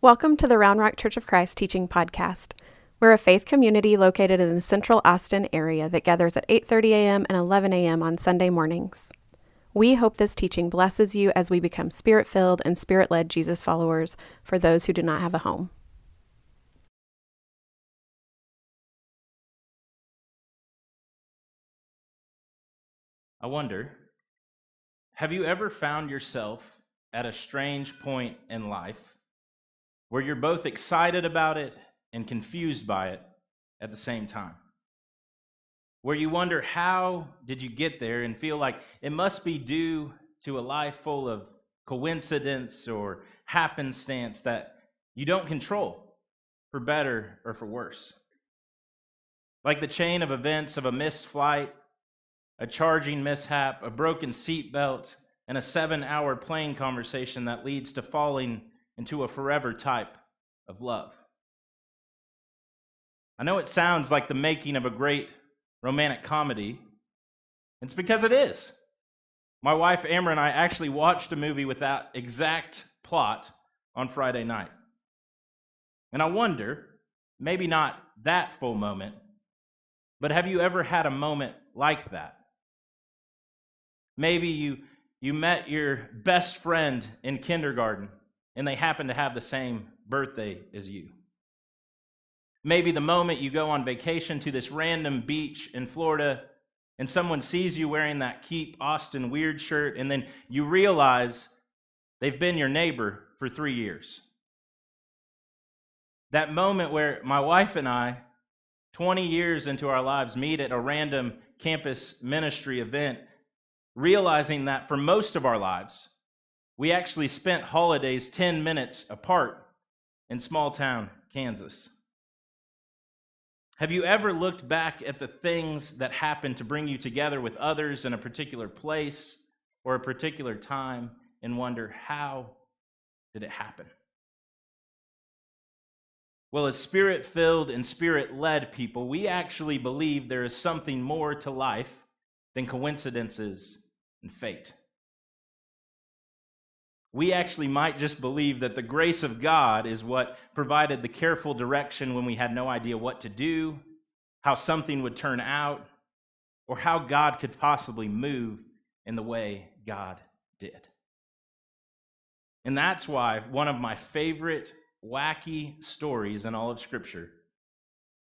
Welcome to the Round Rock Church of Christ Teaching Podcast. We're a faith community located in the central Austin area that gathers at 8:30 a.m. and 11 a.m. on Sunday mornings. We hope this teaching blesses you as we become spirit-filled and spirit-led Jesus followers for those who do not have a home. I wonder, have you ever found yourself at a strange point in life where you're both excited about it and confused by it at the same time? Where you wonder, how did you get there, and feel like it must be due to a life full of coincidence or happenstance that you don't control, for better or for worse. Like the chain of events of a missed flight a charging mishap, a broken seatbelt, and a seven hour plane conversation that leads to falling into a forever type of love. I know it sounds like the making of a great romantic comedy. It's because it is. My wife Amber and I actually watched a movie with that exact plot on Friday night. And I wonder, maybe not that full moment, but have you ever had a moment like that? Maybe you, you met your best friend in kindergarten and they happen to have the same birthday as you. Maybe the moment you go on vacation to this random beach in Florida and someone sees you wearing that Keep Austin Weird shirt, and then you realize they've been your neighbor for three years. That moment where my wife and I, 20 years into our lives, meet at a random campus ministry event realizing that for most of our lives, we actually spent holidays 10 minutes apart in small town Kansas. Have you ever looked back at the things that happened to bring you together with others in a particular place or a particular time and wonder, how did it happen? Well, as spirit filled and spirit led people, we actually believe there is something more to life than coincidences and fate. We actually might just believe that the grace of God is what provided the careful direction when we had no idea what to do, how something would turn out, or how God could possibly move in the way God did. And that's why one of my favorite wacky stories in all of Scripture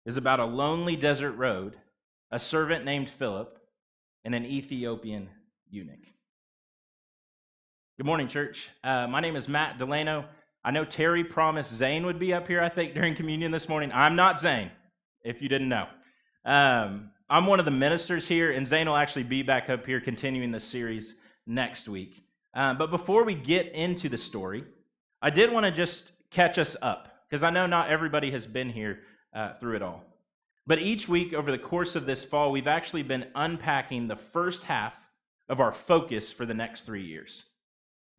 is about a lonely desert road, a servant named Philip, and an Ethiopian eunuch. Good morning, church. Uh, my name is Matt Delano. I know Terry promised Zane would be up here, I think, during communion this morning. I'm not Zane, if you didn't know. Um, I'm one of the ministers here, and Zane will actually be back up here continuing this series next week. Um, but before we get into the story, I did want to just catch us up, because I know not everybody has been here uh, through it all. But each week over the course of this fall, we've actually been unpacking the first half of our focus for the next three years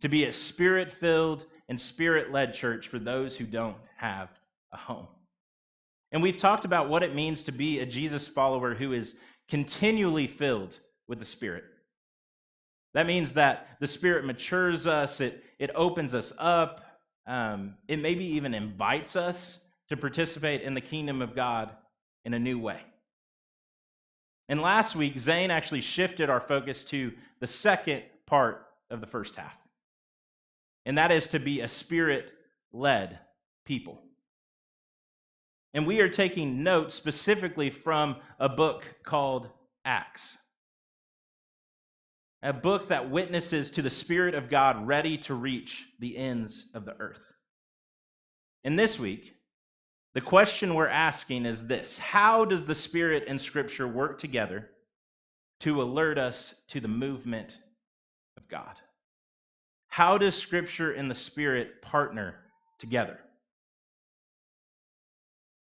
to be a spirit filled and spirit led church for those who don't have a home. And we've talked about what it means to be a Jesus follower who is continually filled with the Spirit. That means that the Spirit matures us, it, it opens us up, um, it maybe even invites us to participate in the kingdom of God in a new way. And last week, Zane actually shifted our focus to the second part of the first half, and that is to be a spirit led people. And we are taking notes specifically from a book called Acts. A book that witnesses to the Spirit of God ready to reach the ends of the earth. And this week, the question we're asking is this How does the Spirit and Scripture work together to alert us to the movement of God? How does Scripture and the Spirit partner together?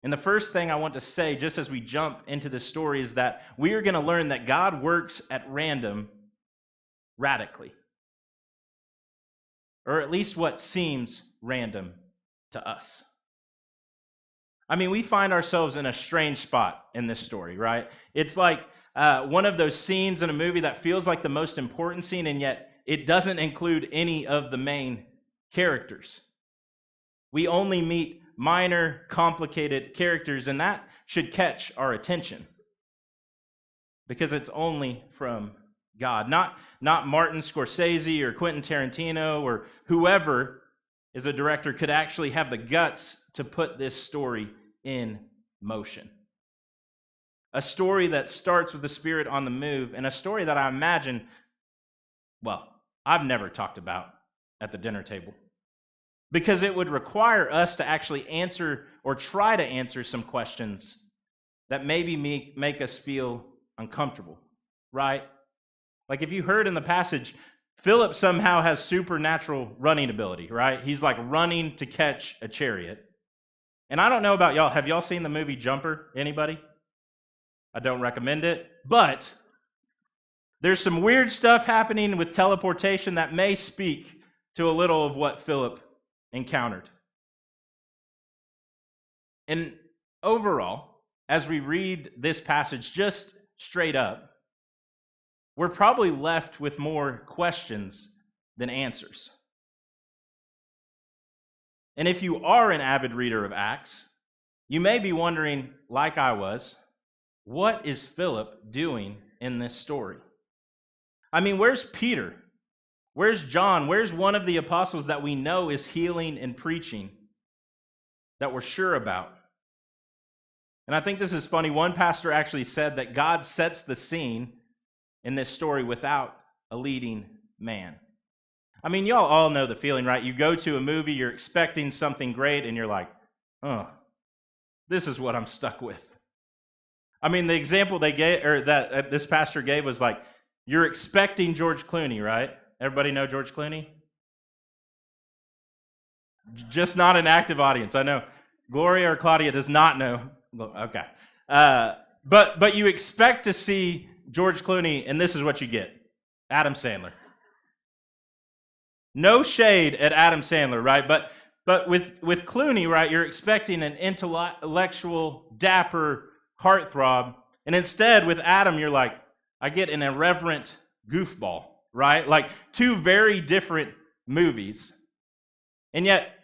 And the first thing I want to say, just as we jump into this story, is that we are going to learn that God works at random radically. Or at least what seems random to us. I mean, we find ourselves in a strange spot in this story, right? It's like uh, one of those scenes in a movie that feels like the most important scene, and yet it doesn't include any of the main characters. We only meet minor, complicated characters, and that should catch our attention because it's only from God. Not, not Martin Scorsese or Quentin Tarantino or whoever is a director could actually have the guts to put this story in motion. A story that starts with the Spirit on the move, and a story that I imagine, well, I've never talked about at the dinner table. Because it would require us to actually answer or try to answer some questions that maybe make, us feel uncomfortable, right? Like if you heard in the passage, Philip somehow has supernatural running ability, right? He's like running to catch a chariot. And I don't know about y'all. Have y'all seen the movie Jumper? Anybody? I don't recommend it. But there's some weird stuff happening with teleportation that may speak to a little of what Philip encountered. And overall, as we read this passage just straight up, we're probably left with more questions than answers. And if you are an avid reader of Acts, you may be wondering, like I was, what is Philip doing in this story? I mean, where's Peter? Where's John? Where's one of the apostles that we know is healing and preaching that we're sure about? And I think this is funny. One pastor actually said that God sets the scene in this story without a leading man. I mean, y'all all know the feeling, right? You go to a movie, you're expecting something great, and you're like, oh, this is what I'm stuck with. I mean, the example they gave, or that uh, this pastor gave was like, you're expecting George Clooney, right? Everybody know George Clooney? Just not an active audience. I know. Gloria or Claudia does not know. Okay. Uh, but but you expect to see George Clooney, and this is what you get Adam Sandler. No shade at Adam Sandler, right? But but with with Clooney, right, you're expecting an intellectual, dapper heartthrob, and instead with Adam, you're like, I get an irreverent goofball, right? Like two very different movies. And yet,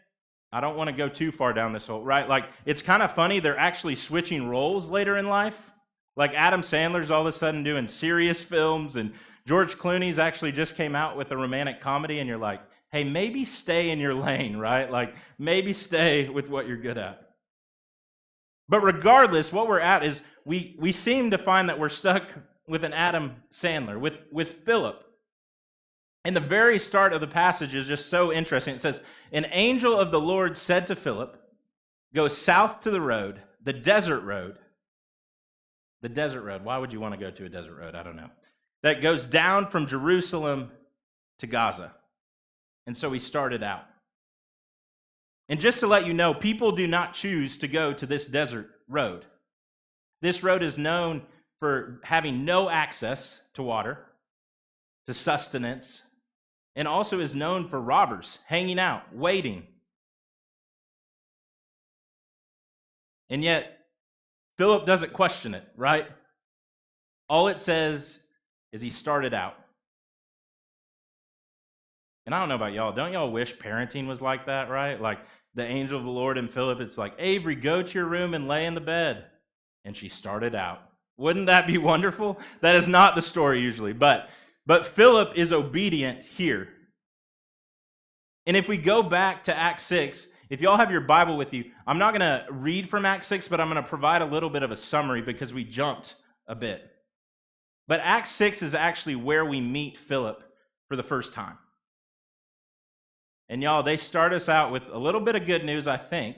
I don't want to go too far down this hole, right? Like, it's kind of funny. They're actually switching roles later in life. Like, Adam Sandler's all of a sudden doing serious films, and George Clooney's actually just came out with a romantic comedy, and you're like, hey, maybe stay in your lane, right? Like, maybe stay with what you're good at. But regardless, what we're at is we, we seem to find that we're stuck with an Adam Sandler, with, with Philip. And the very start of the passage is just so interesting. It says, An angel of the Lord said to Philip, Go south to the road, the desert road. The desert road. Why would you want to go to a desert road? I don't know. That goes down from Jerusalem to Gaza. And so he started out. And just to let you know, people do not choose to go to this desert road. This road is known for having no access to water, to sustenance, and also is known for robbers hanging out, waiting. And yet, Philip doesn't question it, right? All it says is he started out. And I don't know about y'all. Don't y'all wish parenting was like that, right? Like the angel of the Lord and Philip, it's like, Avery, go to your room and lay in the bed. And she started out. Wouldn't that be wonderful? That is not the story usually, but but Philip is obedient here. And if we go back to Acts 6, if y'all have your Bible with you, I'm not going to read from Acts 6, but I'm going to provide a little bit of a summary because we jumped a bit. But Acts 6 is actually where we meet Philip for the first time. And y'all, they start us out with a little bit of good news, I think.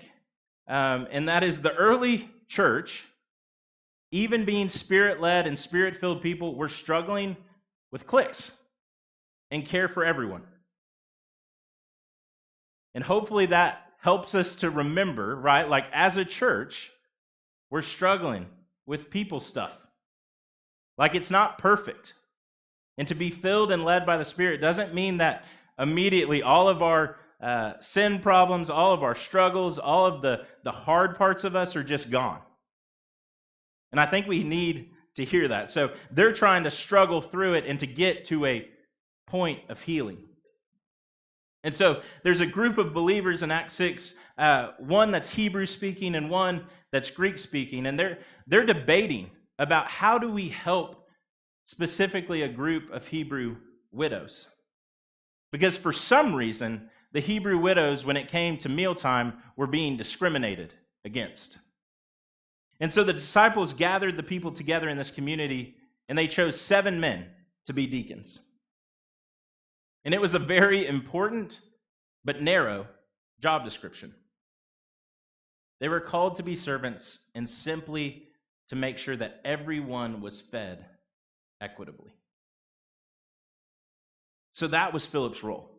Um, and that is the early church even being spirit led and spirit filled people, we're struggling with cliques and care for everyone. And hopefully that helps us to remember, right? Like as a church, we're struggling with people stuff. Like it's not perfect. And to be filled and led by the Spirit doesn't mean that immediately all of our uh, sin problems, all of our struggles, all of the, the hard parts of us are just gone. And I think we need to hear that. So they're trying to struggle through it and to get to a point of healing. And so there's a group of believers in Acts 6, uh, one that's Hebrew speaking and one that's Greek speaking, and they're, they're debating about how do we help specifically a group of Hebrew widows. Because for some reason, the Hebrew widows, when it came to mealtime, were being discriminated against. And so the disciples gathered the people together in this community, and they chose seven men to be deacons. And it was a very important but narrow job description. They were called to be servants and simply to make sure that everyone was fed equitably. So that was Philip's role.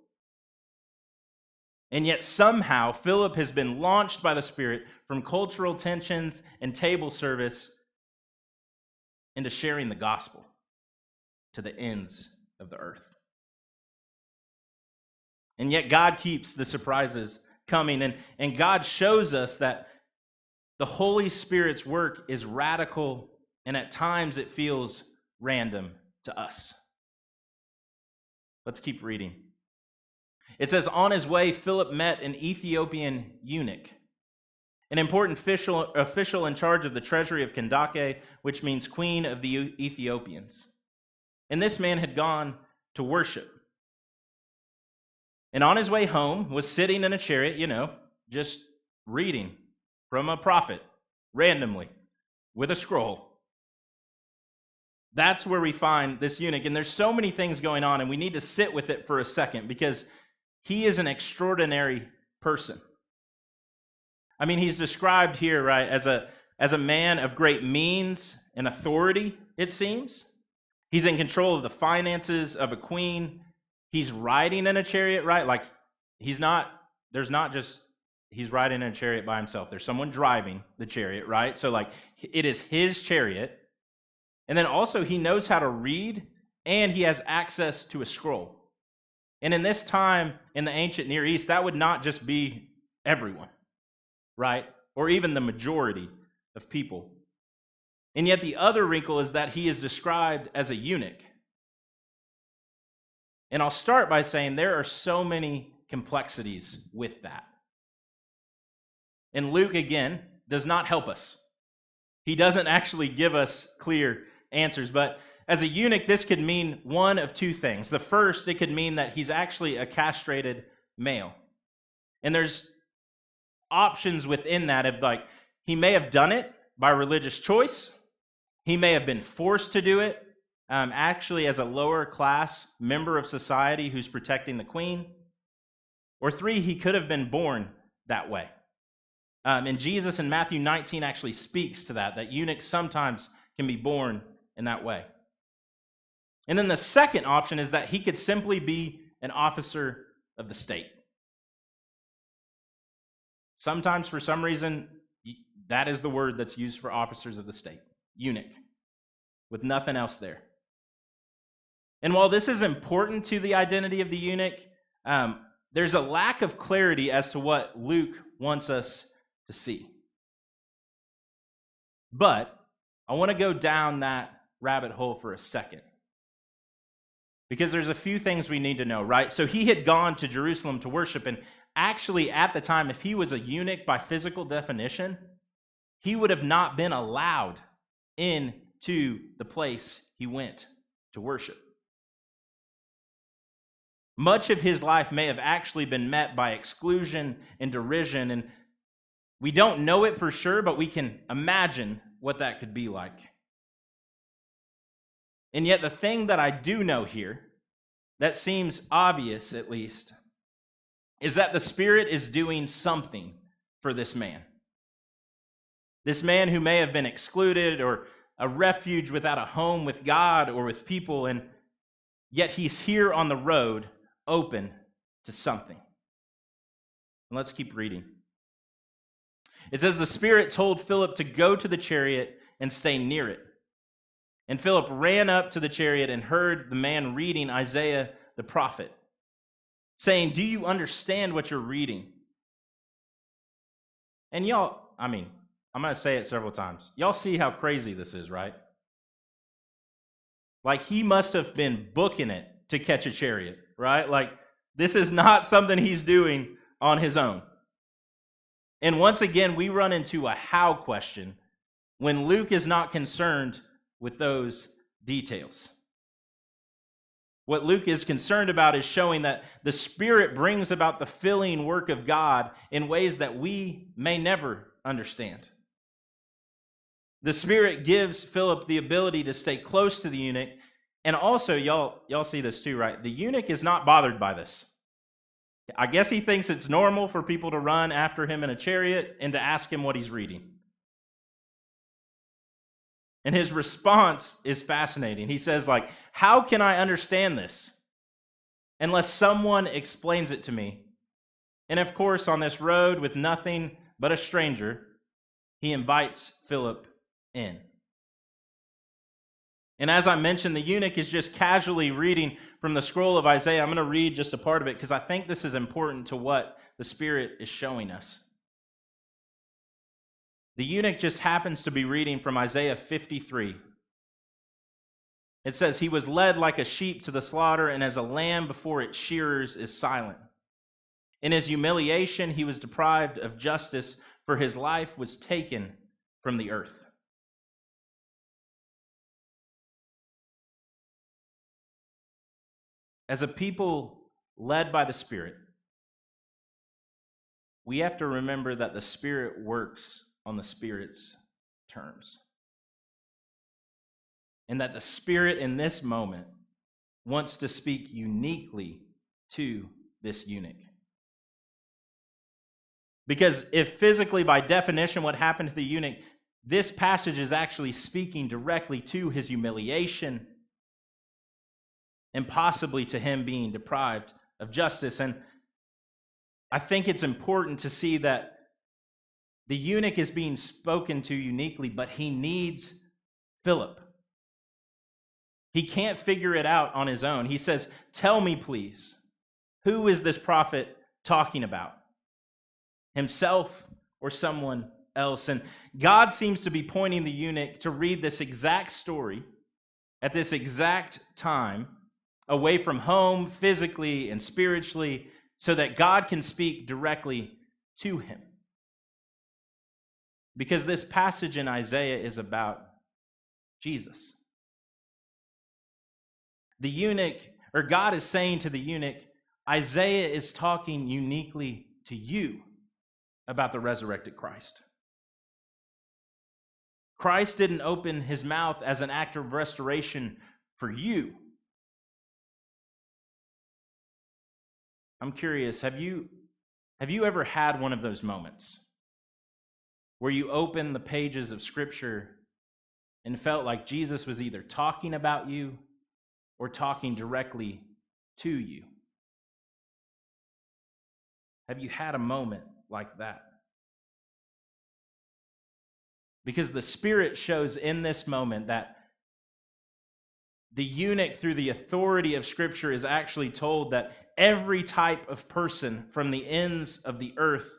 And yet, somehow, Philip has been launched by the Spirit from cultural tensions and table service into sharing the gospel to the ends of the earth. And yet, God keeps the surprises coming. And, and God shows us that the Holy Spirit's work is radical, and at times it feels random to us. Let's keep reading. It says, On his way, Philip met an Ethiopian eunuch, an important official, official in charge of the treasury of Kandake, which means queen of the Ethiopians. And this man had gone to worship. And on his way home, was sitting in a chariot, you know, just reading from a prophet randomly with a scroll. That's where we find this eunuch. And there's so many things going on, and we need to sit with it for a second because he is an extraordinary person. I mean, he's described here, right, as a, as a man of great means and authority, it seems. He's in control of the finances of a queen. He's riding in a chariot, right? Like, he's not, there's not just, he's riding in a chariot by himself. There's someone driving the chariot, right? So, like, it is his chariot. And then also, he knows how to read and he has access to a scroll. And in this time in the ancient Near East, that would not just be everyone, right? Or even the majority of people. And yet, the other wrinkle is that he is described as a eunuch. And I'll start by saying there are so many complexities with that. And Luke, again, does not help us. He doesn't actually give us clear answers, but as a eunuch, this could mean one of two things. The first, it could mean that he's actually a castrated male. And there's options within that of like, he may have done it by religious choice, he may have been forced to do it, um, actually, as a lower class member of society who's protecting the queen. Or three, he could have been born that way. Um, and Jesus in Matthew 19 actually speaks to that, that eunuchs sometimes can be born in that way. And then the second option is that he could simply be an officer of the state. Sometimes, for some reason, that is the word that's used for officers of the state eunuch, with nothing else there. And while this is important to the identity of the eunuch, um, there's a lack of clarity as to what Luke wants us to see. But I want to go down that rabbit hole for a second because there's a few things we need to know, right? So he had gone to Jerusalem to worship, and actually, at the time, if he was a eunuch by physical definition, he would have not been allowed into the place he went to worship. Much of his life may have actually been met by exclusion and derision, and we don't know it for sure, but we can imagine what that could be like. And yet, the thing that I do know here, that seems obvious at least, is that the Spirit is doing something for this man. This man who may have been excluded or a refuge without a home with God or with people, and yet he's here on the road, open to something. And let's keep reading. It says, The Spirit told Philip to go to the chariot and stay near it. And Philip ran up to the chariot and heard the man reading Isaiah the prophet, saying, Do you understand what you're reading? And y'all, I mean, I'm going to say it several times. Y'all see how crazy this is, right? Like he must have been booking it to catch a chariot, right? Like This is not something he's doing on his own. And once again, we run into a how question when Luke is not concerned with those details. What Luke is concerned about is showing that the Spirit brings about the filling work of God in ways that we may never understand. The Spirit gives Philip the ability to stay close to the eunuch. And also, y'all, y'all see this too, right? The eunuch is not bothered by this. I guess he thinks it's normal for people to run after him in a chariot and to ask him what he's reading. And his response is fascinating. He says like, "How can I understand this unless someone explains it to me?" And of course, on this road with nothing but a stranger, he invites Philip in. And as I mentioned, the eunuch is just casually reading from the scroll of Isaiah. I'm going to read just a part of it because I think this is important to what the Spirit is showing us. The eunuch just happens to be reading from Isaiah 53. It says, He was led like a sheep to the slaughter, and as a lamb before its shearers is silent. In his humiliation, he was deprived of justice, for his life was taken from the earth. As a people led by the Spirit, we have to remember that the Spirit works on the Spirit's terms. And that the Spirit in this moment wants to speak uniquely to this eunuch. Because if physically, by definition, what happened to the eunuch, this passage is actually speaking directly to his humiliation and possibly to him being deprived of justice. And I think it's important to see that the eunuch is being spoken to uniquely, but he needs Philip. He can't figure it out on his own. He says, Tell me, please, who is this prophet talking about? Himself or someone else? And God seems to be pointing the eunuch to read this exact story at this exact time away from home physically and spiritually so that God can speak directly to him. Because this passage in Isaiah is about Jesus. The eunuch, or God is saying to the eunuch, Isaiah is talking uniquely to you about the resurrected Christ. Christ didn't open his mouth as an act of restoration for you. I'm curious, have you have you ever had one of those moments where you opened the pages of scripture and felt like Jesus was either talking about you or talking directly to you? Have you had a moment like that? Because the Spirit shows in this moment that the eunuch, through the authority of Scripture, is actually told that every type of person from the ends of the earth,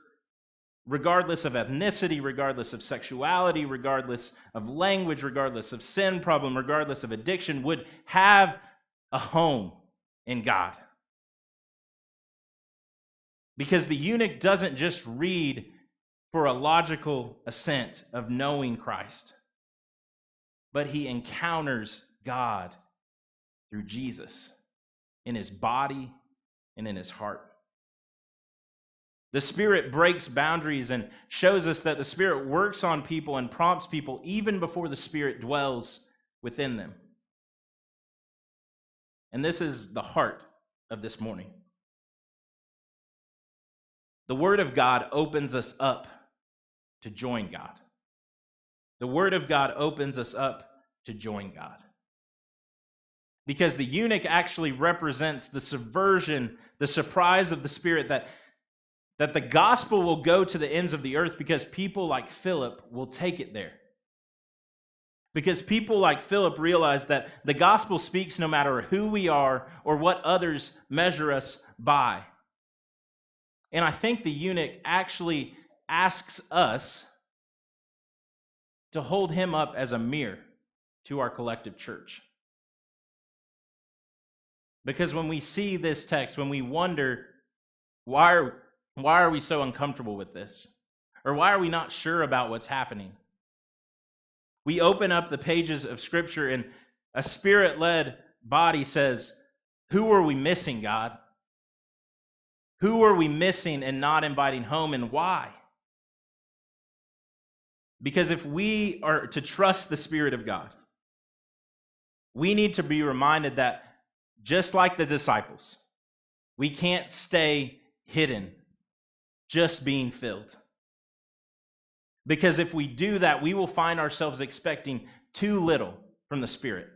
regardless of ethnicity, regardless of sexuality, regardless of language, regardless of sin problem, regardless of addiction, would have a home in God. Because the eunuch doesn't just read for a logical assent of knowing Christ, but he encounters God through Jesus in his body and in his heart. The Spirit breaks boundaries and shows us that the Spirit works on people and prompts people even before the Spirit dwells within them. And this is the heart of this morning. The Word of God opens us up to join God. The Word of God opens us up to join God because the eunuch actually represents the subversion, the surprise of the Spirit that, that the gospel will go to the ends of the earth because people like Philip will take it there. Because people like Philip realize that the gospel speaks no matter who we are or what others measure us by. And I think the eunuch actually asks us to hold him up as a mirror to our collective church. Because when we see this text, when we wonder, why are, why are we so uncomfortable with this? Or why are we not sure about what's happening? We open up the pages of Scripture, and a spirit led body says, Who are we missing, God? Who are we missing and not inviting home, and why? Because if we are to trust the Spirit of God, we need to be reminded that just like the disciples, we can't stay hidden, just being filled. Because if we do that, we will find ourselves expecting too little from the Spirit.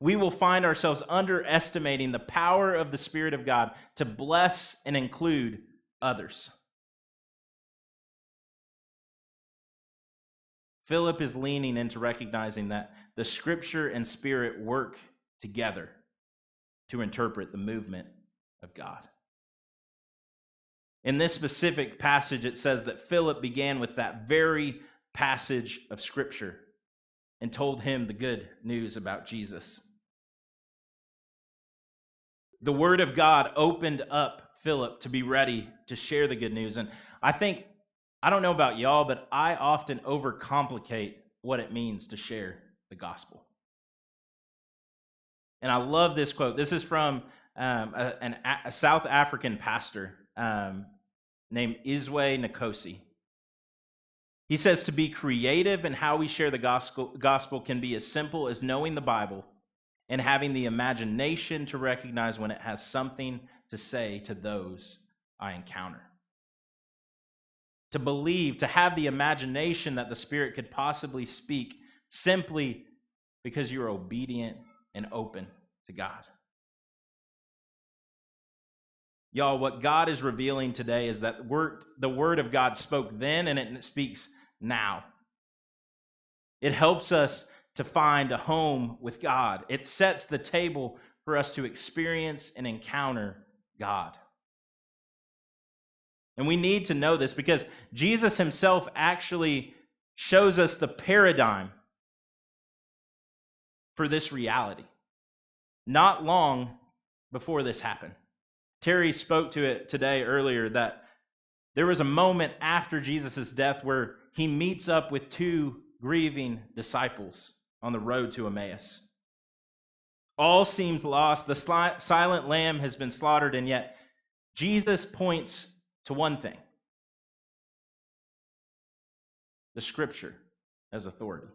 We will find ourselves underestimating the power of the Spirit of God to bless and include others. Philip is leaning into recognizing that the Scripture and Spirit work together to interpret the movement of God. In this specific passage, it says that Philip began with that very passage of Scripture and told him the good news about Jesus. The Word of God opened up Philip to be ready to share the good news. And I think, I don't know about y'all, but I often overcomplicate what it means to share the gospel. And I love this quote. This is from um, a, an, a South African pastor um, named Izwe Nkosi. He says to be creative in how we share the gospel, gospel can be as simple as knowing the Bible and having the imagination to recognize when it has something to say to those I encounter. To believe, to have the imagination that the Spirit could possibly speak simply because you're obedient and open to God. Y'all, what God is revealing today is that word, the word of God spoke then and it speaks now. It helps us to find a home with God. It sets the table for us to experience and encounter God. And we need to know this because Jesus himself actually shows us the paradigm for this reality. Not long before this happened. Terry spoke to it today earlier that there was a moment after Jesus' death where he meets up with two grieving disciples on the road to Emmaus. All seems lost. The silent lamb has been slaughtered, and yet Jesus points to one thing the scripture as authority.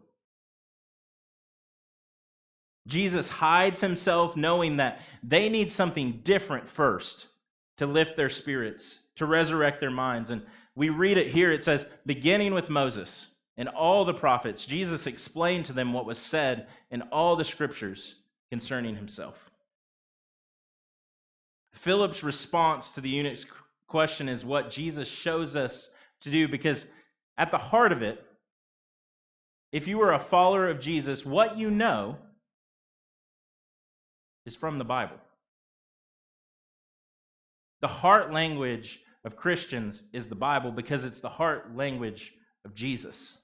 Jesus hides himself knowing that they need something different first to lift their spirits, to resurrect their minds. And we read it here. It says, beginning with Moses and all the prophets, Jesus explained to them what was said in all the scriptures concerning himself. Philip's response to the eunuch's question is what Jesus shows us to do because at the heart of it, if you are a follower of Jesus, what you know is from the Bible. The heart language of Christians is the Bible because it's the heart language of Jesus.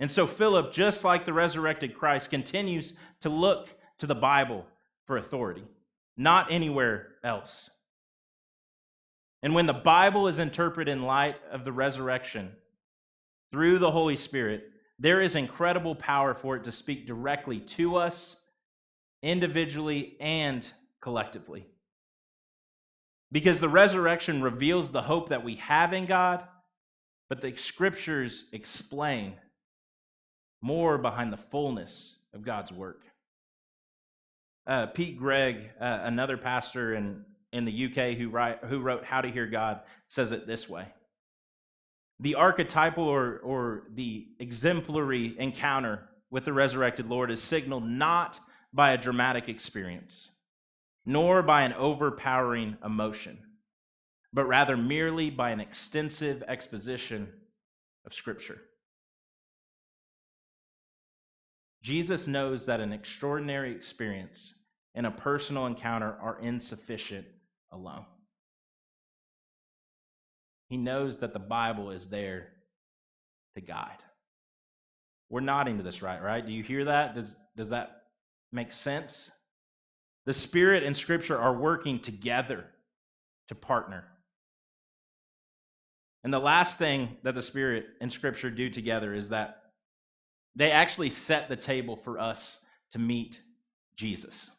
And so Philip, just like the resurrected Christ, continues to look to the Bible for authority, not anywhere else. And when the Bible is interpreted in light of the resurrection through the Holy Spirit, there is incredible power for it to speak directly to us individually and collectively. Because the resurrection reveals the hope that we have in God, but the scriptures explain more behind the fullness of God's work. Uh, Pete Greig, uh, another pastor in, in the UK who, write, who wrote How to Hear God, says it this way The archetypal or, or the exemplary encounter with the resurrected Lord is signaled not by a dramatic experience, nor by an overpowering emotion, but rather merely by an extensive exposition of Scripture. Jesus knows that an extraordinary experience and a personal encounter are insufficient alone. He knows that the Bible is there to guide. We're nodding to this, right? Right? Do you hear that? Does, does that Makes sense? The Spirit and Scripture are working together to partner. And the last thing that the Spirit and Scripture do together is that they actually set the table for us to meet Jesus.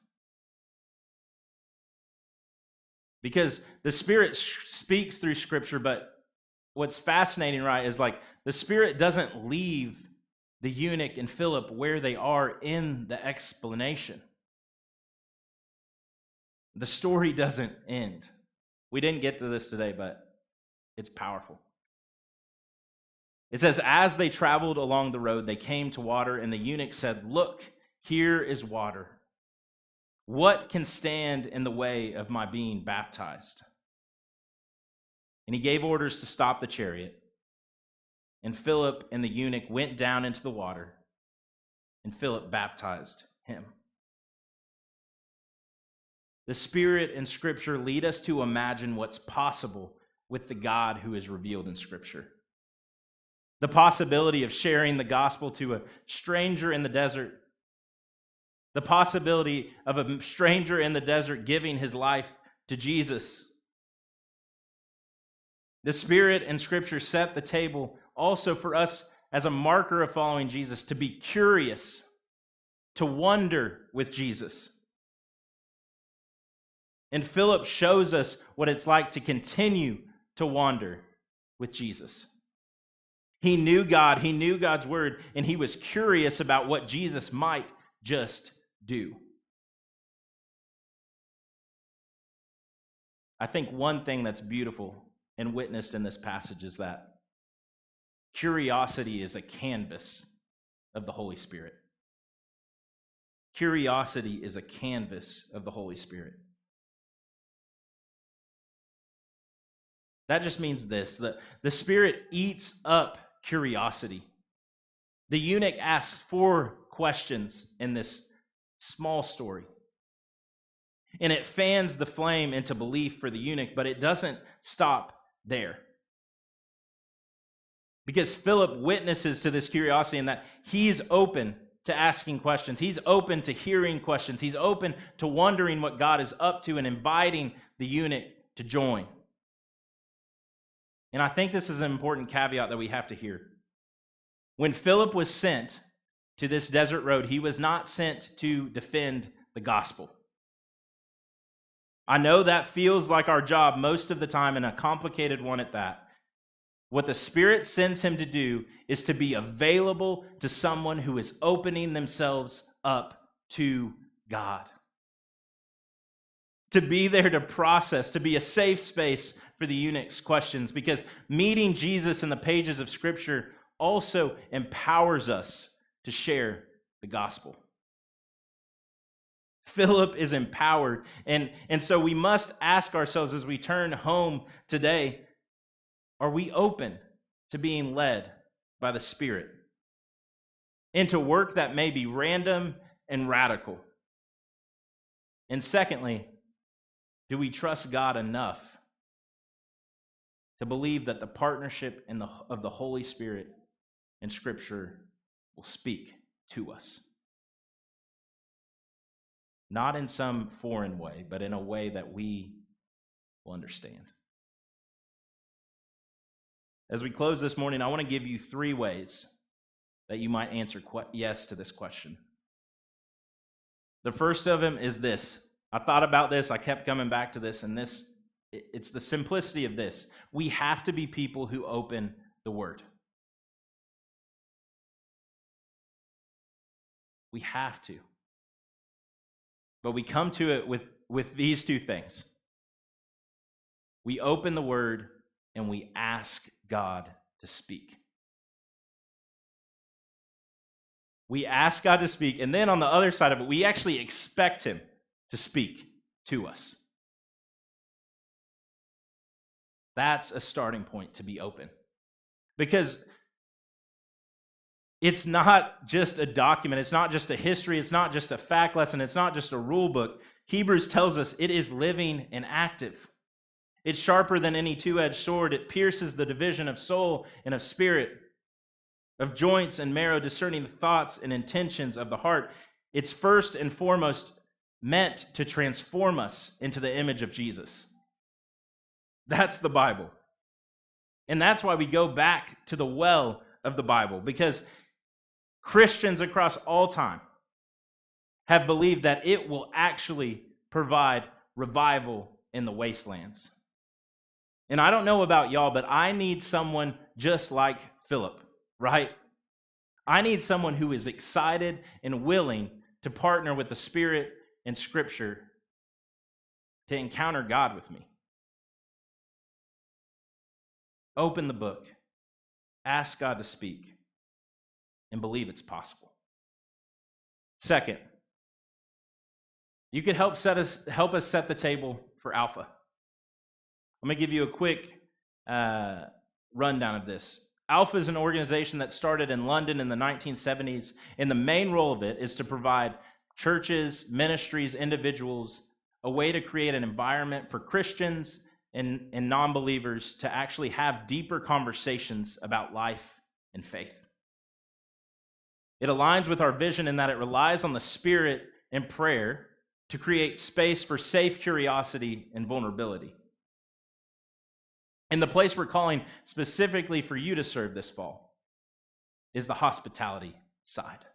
Because the Spirit speaks through Scripture, but what's fascinating, right, is like the Spirit doesn't leave the eunuch and Philip where they are in the explanation. The story doesn't end. We didn't get to this today, but it's powerful. It says, As they traveled along the road, they came to water, and the eunuch said, Look, here is water. What can stand in the way of my being baptized? And he gave orders to stop the chariot. And Philip and the eunuch went down into the water, and Philip baptized him. The Spirit and Scripture lead us to imagine what's possible with the God who is revealed in Scripture. The possibility of sharing the gospel to a stranger in the desert. The possibility of a stranger in the desert giving his life to Jesus. The Spirit and Scripture set the table also for us as a marker of following Jesus to be curious, to wonder with Jesus. And Philip shows us what it's like to continue to wander with Jesus. He knew God, he knew God's word, and he was curious about what Jesus might just do. I think one thing that's beautiful and witnessed in this passage is that curiosity is a canvas of the Holy Spirit. Curiosity is a canvas of the Holy Spirit. That just means this that the Spirit eats up curiosity. The eunuch asks four questions in this small story. And it fans the flame into belief for the eunuch, but it doesn't stop there. Because Philip witnesses to this curiosity and that he's open to asking questions. He's open to hearing questions. He's open to wondering what God is up to and inviting the eunuch to join. And I think this is an important caveat that we have to hear. When Philip was sent to this desert road, he was not sent to defend the gospel. I know that feels like our job most of the time, and a complicated one at that. What the Spirit sends him to do is to be available to someone who is opening themselves up to God. To be there to process, to be a safe space for the eunuch's questions because meeting Jesus in the pages of Scripture also empowers us to share the gospel. Philip is empowered. And, and so we must ask ourselves as we turn home today are we open to being led by the Spirit into work that may be random and radical? And secondly, do we trust God enough to believe that the partnership in the, of the Holy Spirit in Scripture will speak to us. Not in some foreign way, but in a way that we will understand. As we close this morning, I want to give you three ways that you might answer yes to this question. The first of them is this. I thought about this, I kept coming back to this, and this it's the simplicity of this. We have to be people who open the word. We have to. But we come to it with, with these two things we open the word and we ask God to speak. We ask God to speak, and then on the other side of it, we actually expect Him to speak to us. That's a starting point to be open. Because it's not just a document, it's not just a history, it's not just a fact lesson, it's not just a rule book. Hebrews tells us it is living and active. It's sharper than any two edged sword, it pierces the division of soul and of spirit, of joints and marrow, discerning the thoughts and intentions of the heart. It's first and foremost meant to transform us into the image of Jesus. That's the Bible. And that's why we go back to the well of the Bible, because Christians across all time have believed that it will actually provide revival in the wastelands. And I don't know about y'all, but I need someone just like Philip, right? I need someone who is excited and willing to partner with the Spirit and Scripture to encounter God with me. Open the book, ask God to speak, and believe it's possible. Second, you could help set us help us set the table for Alpha. Going to give you a quick uh, rundown of this. Alpha is an organization that started in London in the 1970s, and the main role of it is to provide churches, ministries, individuals a way to create an environment for Christians and, and non believers to actually have deeper conversations about life and faith. It aligns with our vision in that it relies on the Spirit and prayer to create space for safe curiosity and vulnerability. And the place we're calling specifically for you to serve this fall is the hospitality side.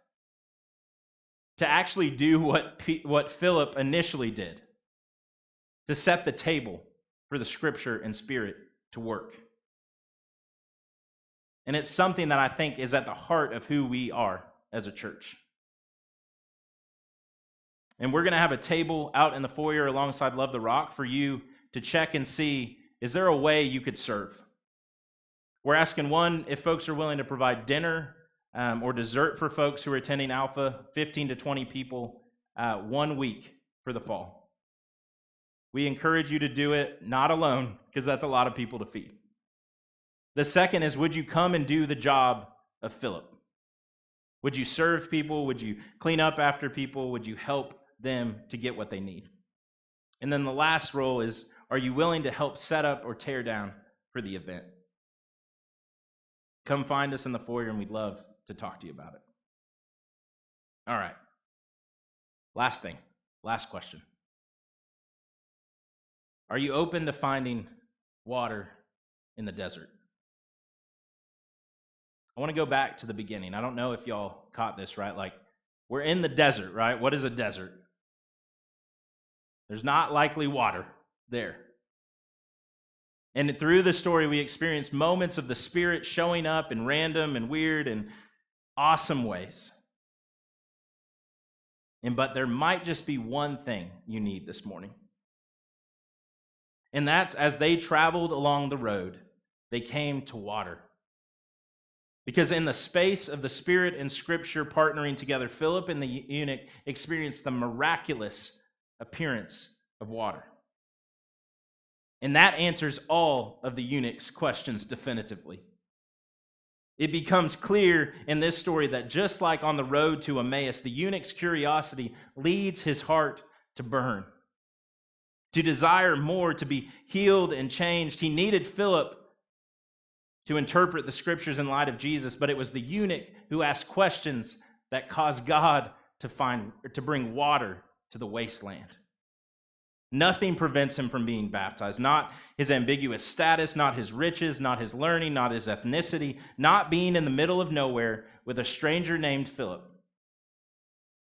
To actually do what, P- what Philip initially did, to set the table for the scripture and spirit to work. And it's something that I think is at the heart of who we are as a church. And we're going to have a table out in the foyer alongside Love the Rock for you to check and see is there a way you could serve? We're asking one if folks are willing to provide dinner um, or dessert for folks who are attending Alpha, 15 to 20 people, uh, one week for the fall. We encourage you to do it not alone, because that's a lot of people to feed. The second is would you come and do the job of Philip? Would you serve people? Would you clean up after people? Would you help them to get what they need? And then the last role is are you willing to help set up or tear down for the event? Come find us in the foyer and we'd love to talk to you about it. All right. Last thing, last question. Are you open to finding water in the desert? I want to go back to the beginning. I don't know if y'all caught this, right? Like, we're in the desert, right? What is a desert? There's not likely water there. And through the story, we experience moments of the Spirit showing up in random and weird and awesome ways. And but there might just be one thing you need this morning. And that's as they traveled along the road, they came to water. Because in the space of the Spirit and Scripture partnering together, Philip and the eunuch experienced the miraculous appearance of water. And that answers all of the eunuch's questions definitively. It becomes clear in this story that just like on the road to Emmaus, the eunuch's curiosity leads his heart to burn, to desire more, to be healed and changed. He needed Philip to interpret the scriptures in light of Jesus, but it was the eunuch who asked questions that caused God to find to bring water to the wasteland. Nothing prevents him from being baptized. Not his ambiguous status, not his riches, not his learning, not his ethnicity, not being in the middle of nowhere with a stranger named Philip.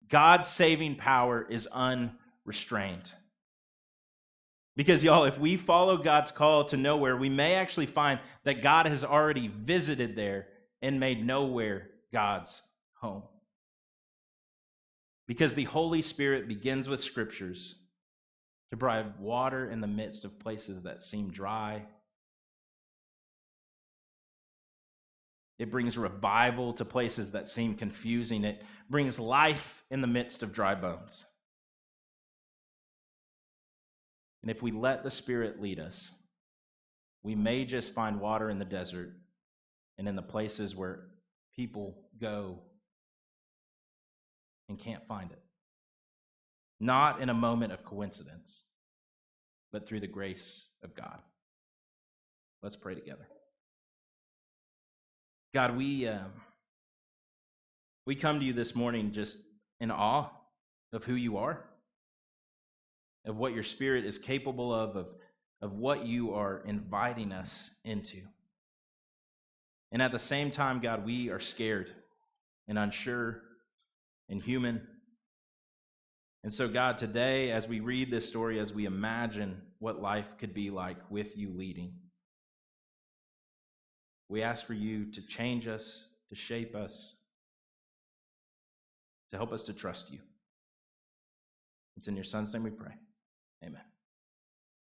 God's saving power is unrestrained. Because, y'all, if we follow God's call to nowhere, we may actually find that God has already visited there and made nowhere God's home. Because the Holy Spirit begins with scriptures to provide water in the midst of places that seem dry. It brings revival to places that seem confusing. It brings life in the midst of dry bones. And if we let the Spirit lead us, we may just find water in the desert and in the places where people go and can't find it not in a moment of coincidence, but through the grace of God. Let's pray together. God, we, um, we come to you this morning just in awe of who you are. of what your spirit is capable of, of, of what you are inviting us into. And at the same time, God, we are scared and unsure and human. And so, God, today, as we read this story, as we imagine what life could be like with you leading, we ask for you to change us, to shape us, to help us to trust you. It's in your son's name we pray. Amen.